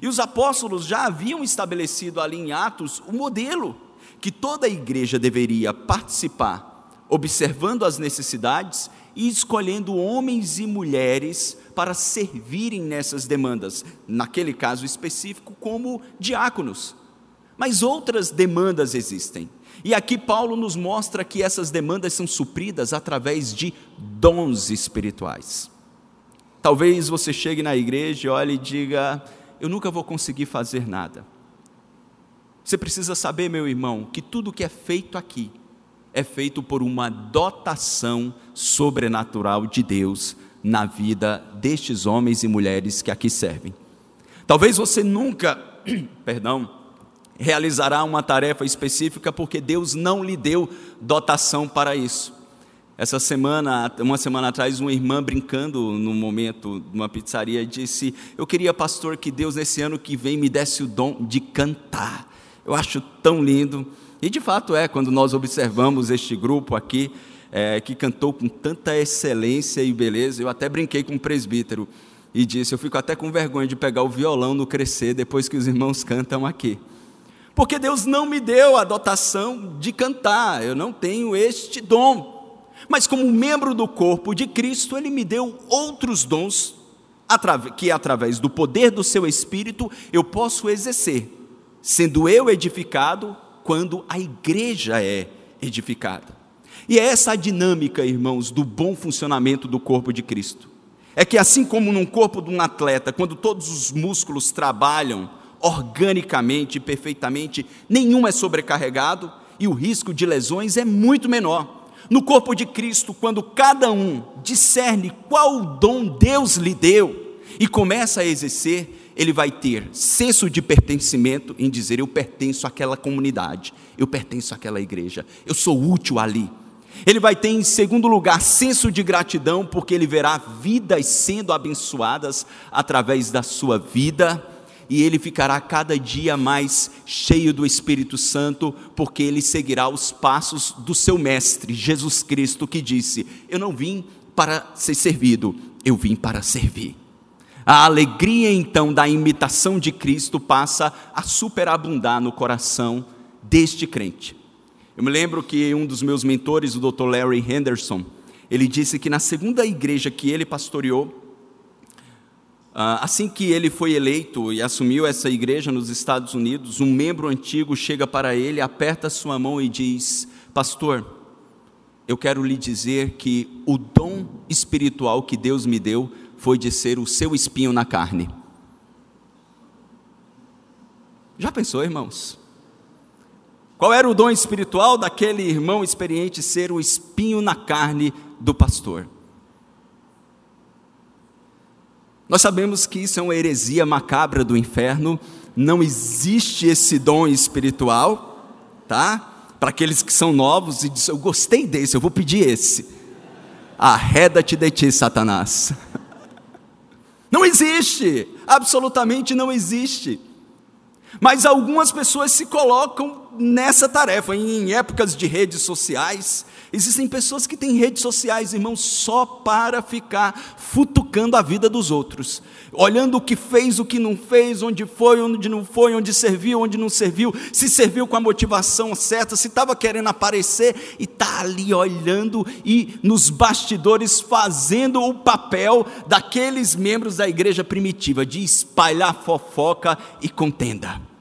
E os apóstolos já haviam estabelecido ali em Atos o modelo que toda a igreja deveria participar, observando as necessidades e escolhendo homens e mulheres para servirem nessas demandas, naquele caso específico, como diáconos. Mas outras demandas existem. E aqui Paulo nos mostra que essas demandas são supridas através de dons espirituais. Talvez você chegue na igreja, olhe e diga: Eu nunca vou conseguir fazer nada. Você precisa saber, meu irmão, que tudo que é feito aqui é feito por uma dotação sobrenatural de Deus na vida destes homens e mulheres que aqui servem. Talvez você nunca, <clears throat> perdão, realizará uma tarefa específica porque Deus não lhe deu dotação para isso. Essa semana, uma semana atrás, uma irmã brincando num momento numa pizzaria disse: "Eu queria, pastor, que Deus nesse ano que vem me desse o dom de cantar". Eu acho tão lindo. E de fato é, quando nós observamos este grupo aqui, é, que cantou com tanta excelência e beleza, eu até brinquei com o presbítero e disse: Eu fico até com vergonha de pegar o violão no crescer depois que os irmãos cantam aqui. Porque Deus não me deu a dotação de cantar, eu não tenho este dom. Mas, como membro do corpo de Cristo, Ele me deu outros dons, que através do poder do seu Espírito eu posso exercer, sendo eu edificado quando a igreja é edificada. E é essa a dinâmica, irmãos, do bom funcionamento do corpo de Cristo. É que, assim como num corpo de um atleta, quando todos os músculos trabalham organicamente perfeitamente, nenhum é sobrecarregado e o risco de lesões é muito menor. No corpo de Cristo, quando cada um discerne qual dom Deus lhe deu e começa a exercer, ele vai ter senso de pertencimento em dizer: Eu pertenço àquela comunidade, eu pertenço àquela igreja, eu sou útil ali. Ele vai ter, em segundo lugar, senso de gratidão, porque ele verá vidas sendo abençoadas através da sua vida, e ele ficará cada dia mais cheio do Espírito Santo, porque ele seguirá os passos do seu Mestre, Jesus Cristo, que disse: Eu não vim para ser servido, eu vim para servir. A alegria então da imitação de Cristo passa a superabundar no coração deste crente. Eu me lembro que um dos meus mentores, o Dr. Larry Henderson, ele disse que na segunda igreja que ele pastoreou, assim que ele foi eleito e assumiu essa igreja nos Estados Unidos, um membro antigo chega para ele, aperta sua mão e diz: Pastor, eu quero lhe dizer que o dom espiritual que Deus me deu foi de ser o seu espinho na carne. Já pensou, irmãos? Qual era o dom espiritual daquele irmão experiente ser o espinho na carne do pastor? Nós sabemos que isso é uma heresia macabra do inferno, não existe esse dom espiritual, tá? Para aqueles que são novos e dizem, eu gostei desse, eu vou pedir esse. Arreda-te de ti, Satanás. <laughs> Não existe, absolutamente não existe. Mas algumas pessoas se colocam nessa tarefa, em épocas de redes sociais. Existem pessoas que têm redes sociais, irmãos, só para ficar futucando a vida dos outros olhando o que fez, o que não fez, onde foi, onde não foi, onde serviu, onde não serviu, se serviu com a motivação certa, se estava querendo aparecer e está ali olhando e nos bastidores fazendo o papel daqueles membros da igreja primitiva de espalhar fofoca e contenda.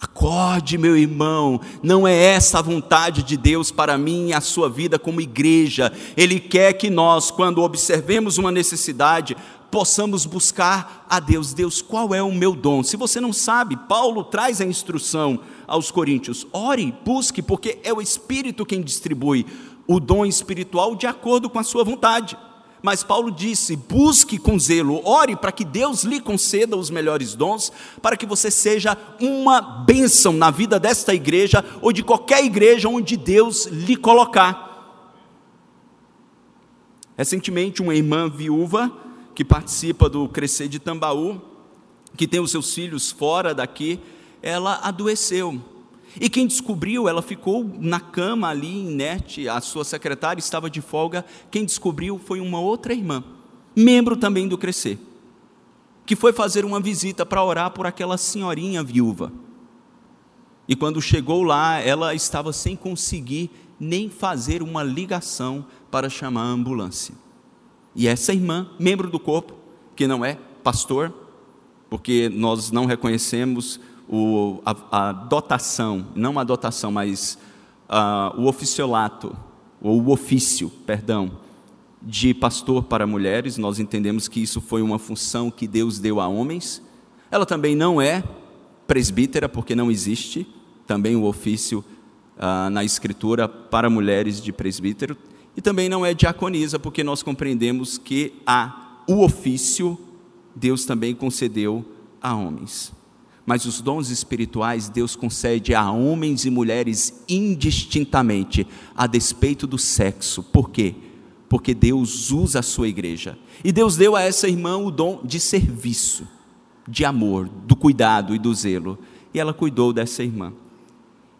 Acorde, meu irmão, não é essa a vontade de Deus para mim e a sua vida como igreja. Ele quer que nós, quando observemos uma necessidade, possamos buscar a Deus. Deus, qual é o meu dom? Se você não sabe, Paulo traz a instrução aos coríntios: ore, busque, porque é o Espírito quem distribui o dom espiritual de acordo com a sua vontade. Mas Paulo disse: busque com zelo, ore para que Deus lhe conceda os melhores dons, para que você seja uma bênção na vida desta igreja ou de qualquer igreja onde Deus lhe colocar. Recentemente, uma irmã viúva que participa do Crescer de Tambaú, que tem os seus filhos fora daqui, ela adoeceu. E quem descobriu, ela ficou na cama ali, inerte, a sua secretária estava de folga. Quem descobriu foi uma outra irmã, membro também do Crescer, que foi fazer uma visita para orar por aquela senhorinha viúva. E quando chegou lá, ela estava sem conseguir nem fazer uma ligação para chamar a ambulância. E essa irmã, membro do corpo, que não é pastor, porque nós não reconhecemos o, a, a, dotação, não a dotação, mas uh, o oficiolato, ou o ofício, perdão, de pastor para mulheres, nós entendemos que isso foi uma função que Deus deu a homens. Ela também não é presbítera, porque não existe também o ofício ah, na Escritura para mulheres de presbítero, e também não é diaconisa, porque nós compreendemos que a, o ofício Deus também concedeu a homens. Mas os dons espirituais Deus concede a homens e mulheres indistintamente, a despeito do sexo. Por quê? Porque Deus usa a sua igreja. E Deus deu a essa irmã o dom de serviço, de amor, do cuidado e do zelo. E ela cuidou dessa irmã.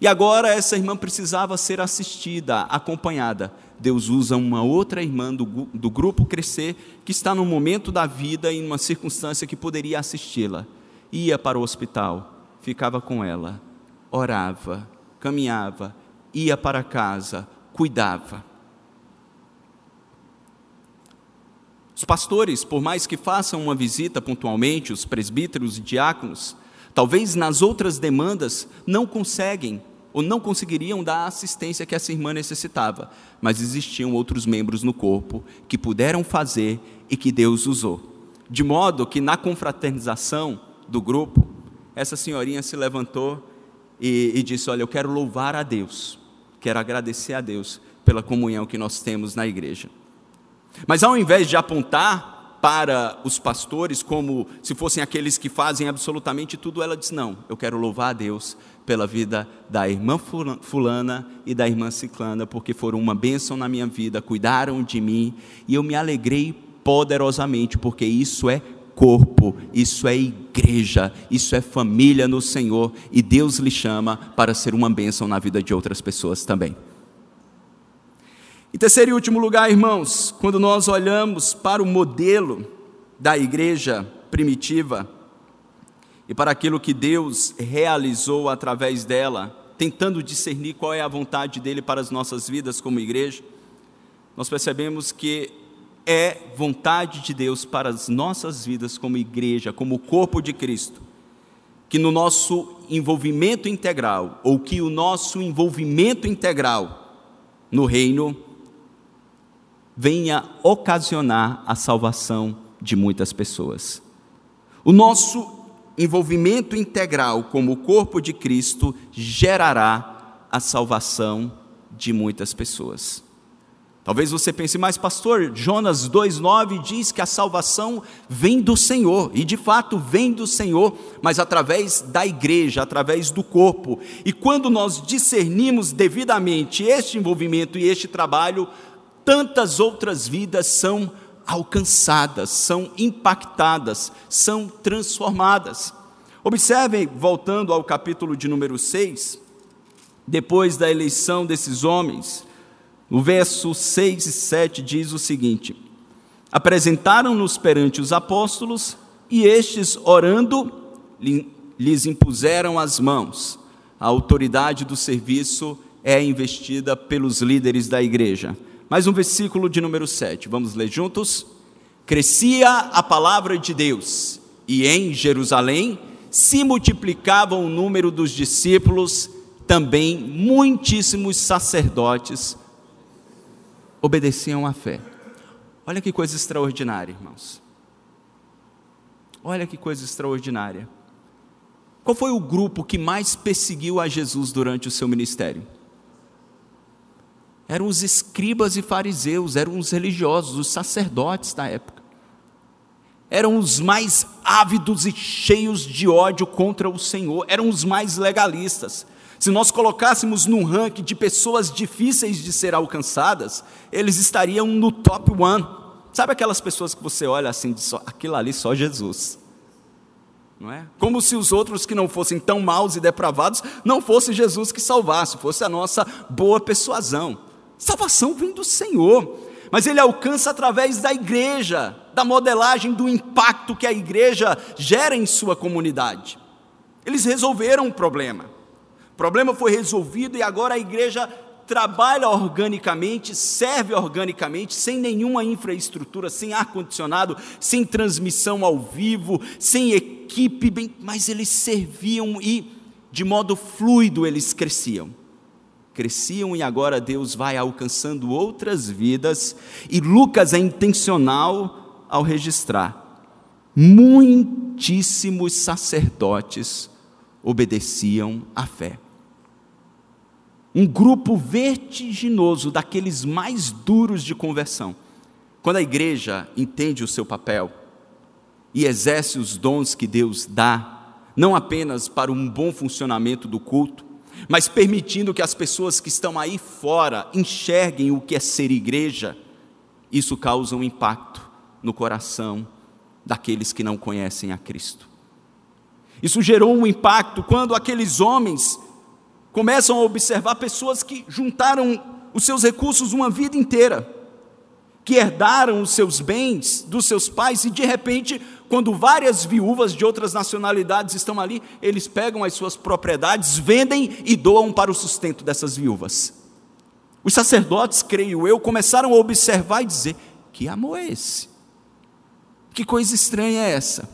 E agora essa irmã precisava ser assistida, acompanhada. Deus usa uma outra irmã do, do grupo crescer, que está no momento da vida, em uma circunstância que poderia assisti-la. Ia para o hospital, ficava com ela, orava, caminhava, ia para casa, cuidava. Os pastores, por mais que façam uma visita pontualmente, os presbíteros e diáconos, talvez nas outras demandas não conseguem ou não conseguiriam dar a assistência que essa irmã necessitava, mas existiam outros membros no corpo que puderam fazer e que Deus usou. De modo que na confraternização do grupo, essa senhorinha se levantou e, e disse: Olha, eu quero louvar a Deus, quero agradecer a Deus pela comunhão que nós temos na igreja. Mas ao invés de apontar para os pastores como se fossem aqueles que fazem absolutamente tudo, ela disse: Não, eu quero louvar a Deus pela vida da irmã Fulana e da irmã Ciclana, porque foram uma bênção na minha vida, cuidaram de mim e eu me alegrei poderosamente, porque isso é corpo, isso é igreja, isso é família no Senhor e Deus lhe chama para ser uma bênção na vida de outras pessoas também. Em terceiro e último lugar, irmãos, quando nós olhamos para o modelo da igreja primitiva, e para aquilo que Deus realizou através dela, tentando discernir qual é a vontade dele para as nossas vidas como igreja, nós percebemos que é vontade de Deus para as nossas vidas como igreja, como corpo de Cristo, que no nosso envolvimento integral, ou que o nosso envolvimento integral no reino venha ocasionar a salvação de muitas pessoas. O nosso envolvimento integral como corpo de Cristo gerará a salvação de muitas pessoas. Talvez você pense, mas pastor, Jonas 2,9 diz que a salvação vem do Senhor, e de fato vem do Senhor, mas através da igreja, através do corpo. E quando nós discernimos devidamente este envolvimento e este trabalho, tantas outras vidas são alcançadas, são impactadas, são transformadas. Observem, voltando ao capítulo de número 6, depois da eleição desses homens, no verso 6 e 7 diz o seguinte: Apresentaram-nos perante os apóstolos, e estes, orando, lhes impuseram as mãos. A autoridade do serviço é investida pelos líderes da igreja. Mais um versículo de número 7, vamos ler juntos? Crescia a palavra de Deus, e em Jerusalém se multiplicava o número dos discípulos, também muitíssimos sacerdotes obedeciam à fé. Olha que coisa extraordinária, irmãos. Olha que coisa extraordinária. Qual foi o grupo que mais perseguiu a Jesus durante o seu ministério? eram os escribas e fariseus, eram os religiosos, os sacerdotes da época. Eram os mais ávidos e cheios de ódio contra o Senhor, eram os mais legalistas. Se nós colocássemos num ranking de pessoas difíceis de ser alcançadas, eles estariam no top one. Sabe aquelas pessoas que você olha assim, só, aquilo ali só Jesus. Não é? Como se os outros que não fossem tão maus e depravados não fosse Jesus que salvasse, fosse a nossa boa persuasão. Salvação vem do Senhor, mas ele alcança através da igreja, da modelagem do impacto que a igreja gera em sua comunidade. Eles resolveram um problema. O problema foi resolvido e agora a igreja trabalha organicamente, serve organicamente, sem nenhuma infraestrutura, sem ar-condicionado, sem transmissão ao vivo, sem equipe, mas eles serviam e, de modo fluido, eles cresciam cresciam e agora Deus vai alcançando outras vidas, e Lucas é intencional ao registrar. Muitíssimos sacerdotes obedeciam à fé. Um grupo vertiginoso daqueles mais duros de conversão. Quando a igreja entende o seu papel e exerce os dons que Deus dá, não apenas para um bom funcionamento do culto, mas permitindo que as pessoas que estão aí fora enxerguem o que é ser igreja, isso causa um impacto no coração daqueles que não conhecem a Cristo. Isso gerou um impacto quando aqueles homens começam a observar pessoas que juntaram os seus recursos uma vida inteira, que herdaram os seus bens dos seus pais e de repente, quando várias viúvas de outras nacionalidades estão ali, eles pegam as suas propriedades, vendem e doam para o sustento dessas viúvas. Os sacerdotes, creio eu, começaram a observar e dizer: que amor é esse? Que coisa estranha é essa?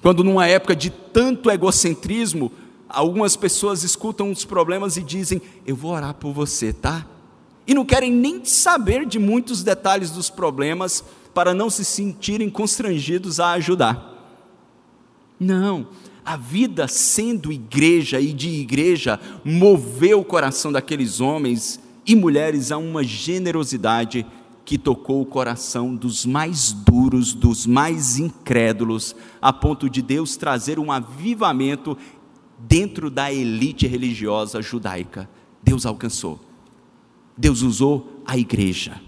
Quando, numa época de tanto egocentrismo, algumas pessoas escutam os problemas e dizem: Eu vou orar por você, tá? E não querem nem saber de muitos detalhes dos problemas para não se sentirem constrangidos a ajudar. Não, a vida sendo igreja e de igreja moveu o coração daqueles homens e mulheres a uma generosidade que tocou o coração dos mais duros, dos mais incrédulos, a ponto de Deus trazer um avivamento dentro da elite religiosa judaica. Deus alcançou. Deus usou a igreja.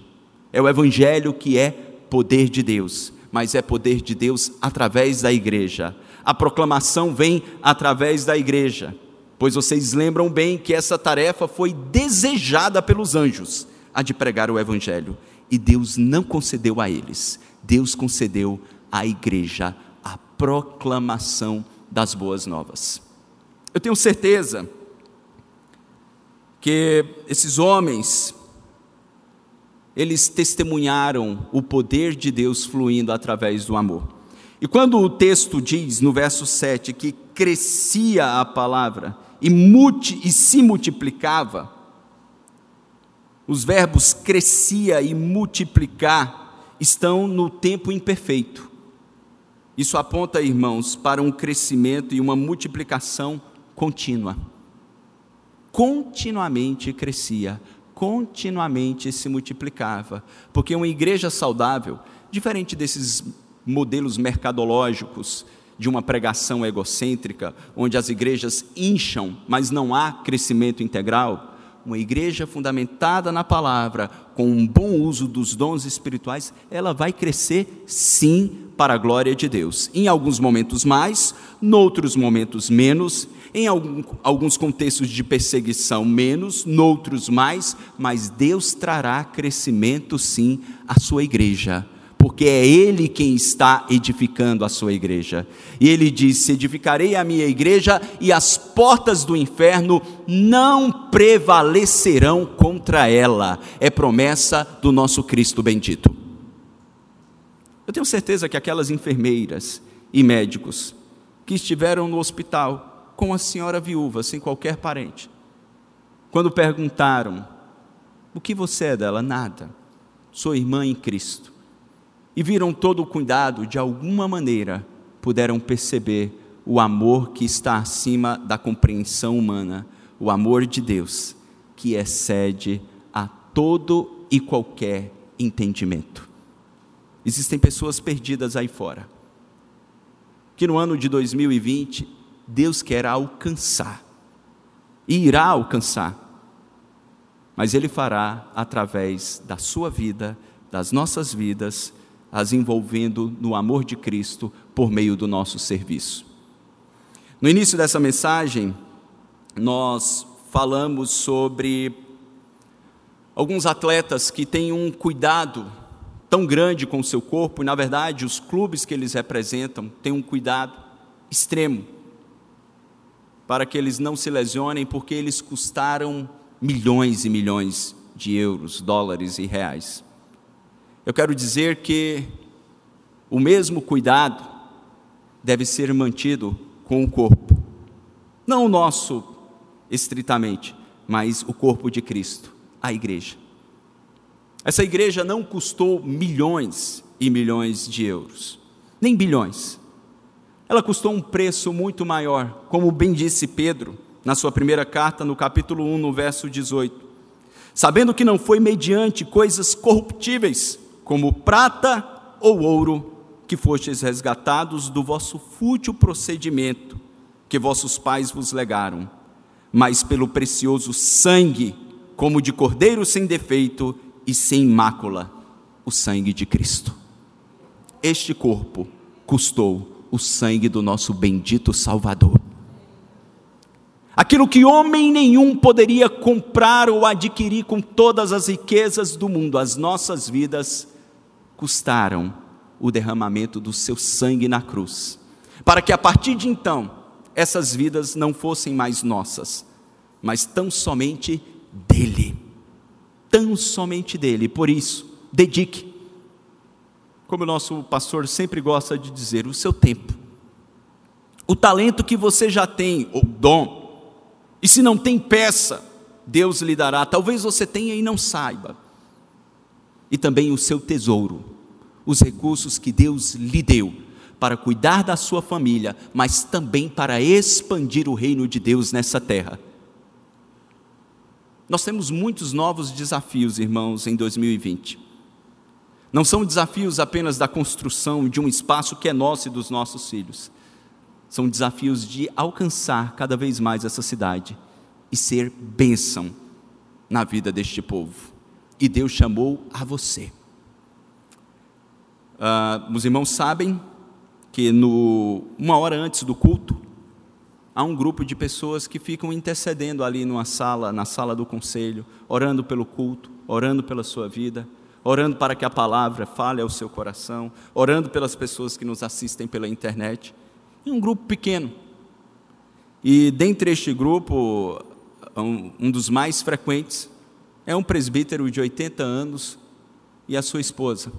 É o evangelho que é poder de Deus, mas é poder de Deus através da igreja. A proclamação vem através da igreja, pois vocês lembram bem que essa tarefa foi desejada pelos anjos, a de pregar o evangelho e Deus não concedeu a eles, Deus concedeu à igreja a proclamação das boas novas. Eu tenho certeza que esses homens, eles testemunharam o poder de Deus fluindo através do amor. E quando o texto diz no verso 7 que crescia a palavra e, multi, e se multiplicava, os verbos crescia e multiplicar estão no tempo imperfeito. Isso aponta, irmãos, para um crescimento e uma multiplicação contínua. Continuamente crescia, continuamente se multiplicava, porque uma igreja saudável, diferente desses modelos mercadológicos de uma pregação egocêntrica, onde as igrejas incham, mas não há crescimento integral, uma igreja fundamentada na palavra, com um bom uso dos dons espirituais, ela vai crescer sim para a glória de Deus. Em alguns momentos mais, noutros momentos menos, em alguns contextos de perseguição menos, noutros mais, mas Deus trará crescimento sim à sua igreja porque é Ele quem está edificando a sua igreja. E ele disse: Edificarei a minha igreja, e as portas do inferno não prevalecerão contra ela. É promessa do nosso Cristo bendito. Eu tenho certeza que aquelas enfermeiras e médicos que estiveram no hospital com a senhora viúva, sem qualquer parente, quando perguntaram: O que você é dela? Nada. Sou irmã em Cristo e viram todo o cuidado, de alguma maneira puderam perceber o amor que está acima da compreensão humana, o amor de Deus, que excede a todo e qualquer entendimento. Existem pessoas perdidas aí fora, que no ano de 2020 Deus quer alcançar, e irá alcançar, mas Ele fará através da sua vida, das nossas vidas, as envolvendo no amor de Cristo por meio do nosso serviço. No início dessa mensagem, nós falamos sobre alguns atletas que têm um cuidado tão grande com o seu corpo, e na verdade os clubes que eles representam têm um cuidado extremo para que eles não se lesionem, porque eles custaram milhões e milhões de euros, dólares e reais. Eu quero dizer que o mesmo cuidado deve ser mantido com o corpo. Não o nosso estritamente, mas o corpo de Cristo, a igreja. Essa igreja não custou milhões e milhões de euros, nem bilhões. Ela custou um preço muito maior, como bem disse Pedro na sua primeira carta, no capítulo 1, no verso 18. Sabendo que não foi mediante coisas corruptíveis, como prata ou ouro, que fostes resgatados do vosso fútil procedimento que vossos pais vos legaram, mas pelo precioso sangue, como de cordeiro sem defeito e sem mácula, o sangue de Cristo. Este corpo custou o sangue do nosso bendito Salvador. Aquilo que homem nenhum poderia comprar ou adquirir com todas as riquezas do mundo, as nossas vidas custaram o derramamento do seu sangue na cruz, para que a partir de então essas vidas não fossem mais nossas, mas tão somente dele. Tão somente dele. Por isso, dedique, como o nosso pastor sempre gosta de dizer, o seu tempo. O talento que você já tem, o dom, e se não tem peça, Deus lhe dará. Talvez você tenha e não saiba. E também o seu tesouro os recursos que Deus lhe deu para cuidar da sua família, mas também para expandir o reino de Deus nessa terra. Nós temos muitos novos desafios, irmãos, em 2020. Não são desafios apenas da construção de um espaço que é nosso e dos nossos filhos. São desafios de alcançar cada vez mais essa cidade e ser bênção na vida deste povo. E Deus chamou a você. Uh, os irmãos sabem que no, uma hora antes do culto, há um grupo de pessoas que ficam intercedendo ali numa sala, na sala do conselho, orando pelo culto, orando pela sua vida, orando para que a palavra fale ao seu coração, orando pelas pessoas que nos assistem pela internet. E um grupo pequeno. E dentre este grupo, um dos mais frequentes é um presbítero de 80 anos e a sua esposa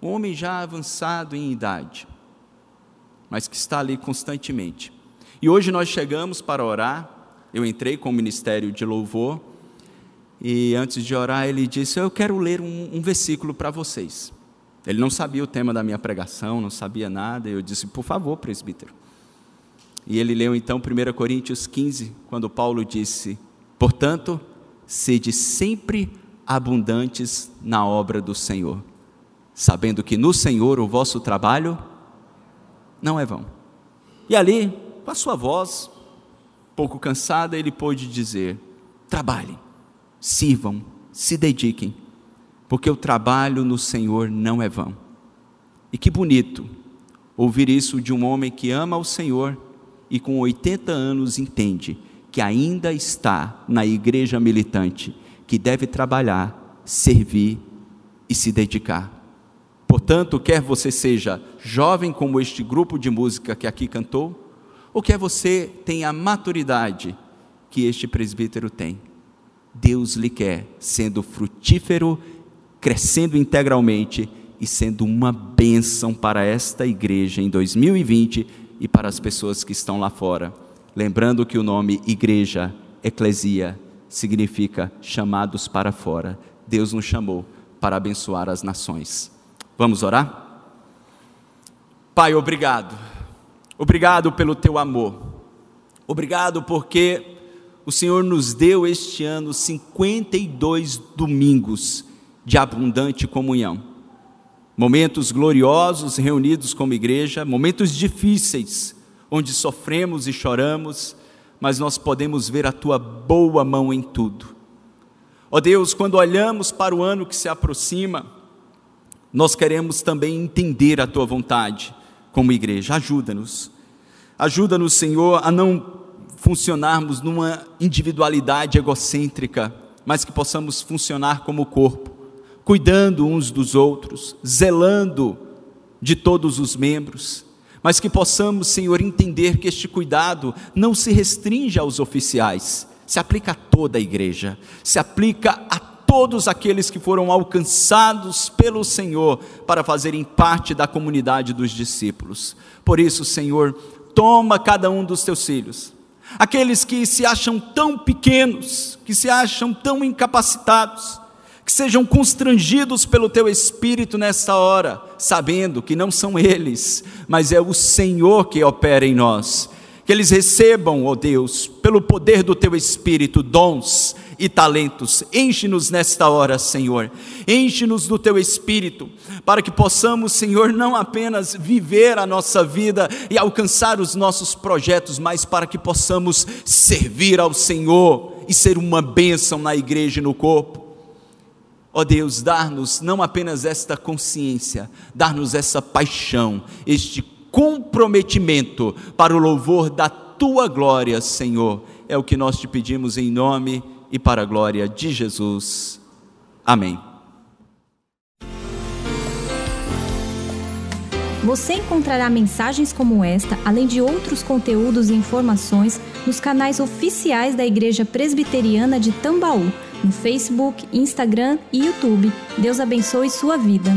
um homem já avançado em idade, mas que está ali constantemente. E hoje nós chegamos para orar. Eu entrei com o ministério de louvor e antes de orar ele disse: Eu quero ler um, um versículo para vocês. Ele não sabia o tema da minha pregação, não sabia nada. Eu disse: Por favor, presbítero. E ele leu então 1 Coríntios 15, quando Paulo disse: Portanto, sede sempre abundantes na obra do Senhor sabendo que no Senhor o vosso trabalho não é vão. E ali, com a sua voz, pouco cansada, ele pôde dizer: trabalhem, sirvam, se dediquem, porque o trabalho no Senhor não é vão. E que bonito ouvir isso de um homem que ama o Senhor e com 80 anos entende que ainda está na igreja militante, que deve trabalhar, servir e se dedicar. Portanto, quer você seja jovem como este grupo de música que aqui cantou, ou quer você tenha a maturidade que este presbítero tem, Deus lhe quer sendo frutífero, crescendo integralmente e sendo uma bênção para esta igreja em 2020 e para as pessoas que estão lá fora. Lembrando que o nome igreja, eclesia, significa chamados para fora. Deus nos chamou para abençoar as nações. Vamos orar? Pai, obrigado. Obrigado pelo teu amor. Obrigado porque o Senhor nos deu este ano 52 domingos de abundante comunhão. Momentos gloriosos reunidos como igreja, momentos difíceis, onde sofremos e choramos, mas nós podemos ver a tua boa mão em tudo. Ó Deus, quando olhamos para o ano que se aproxima, nós queremos também entender a tua vontade como igreja. Ajuda-nos. Ajuda-nos, Senhor, a não funcionarmos numa individualidade egocêntrica, mas que possamos funcionar como corpo, cuidando uns dos outros, zelando de todos os membros, mas que possamos, Senhor, entender que este cuidado não se restringe aos oficiais, se aplica a toda a igreja, se aplica a todos aqueles que foram alcançados pelo Senhor para fazerem parte da comunidade dos discípulos. Por isso, Senhor, toma cada um dos teus filhos, aqueles que se acham tão pequenos, que se acham tão incapacitados, que sejam constrangidos pelo teu espírito nesta hora, sabendo que não são eles, mas é o Senhor que opera em nós. Que eles recebam, ó oh Deus, pelo poder do teu espírito, dons e talentos. Enche-nos nesta hora, Senhor. Enche-nos do teu espírito, para que possamos, Senhor, não apenas viver a nossa vida e alcançar os nossos projetos, mas para que possamos servir ao Senhor e ser uma bênção na igreja e no corpo. Ó oh Deus, dar-nos não apenas esta consciência, dar-nos essa paixão, este comprometimento para o louvor da tua glória, Senhor. É o que nós te pedimos em nome e para a glória de Jesus. Amém. Você encontrará mensagens como esta, além de outros conteúdos e informações, nos canais oficiais da Igreja Presbiteriana de Tambaú, no Facebook, Instagram e YouTube. Deus abençoe sua vida.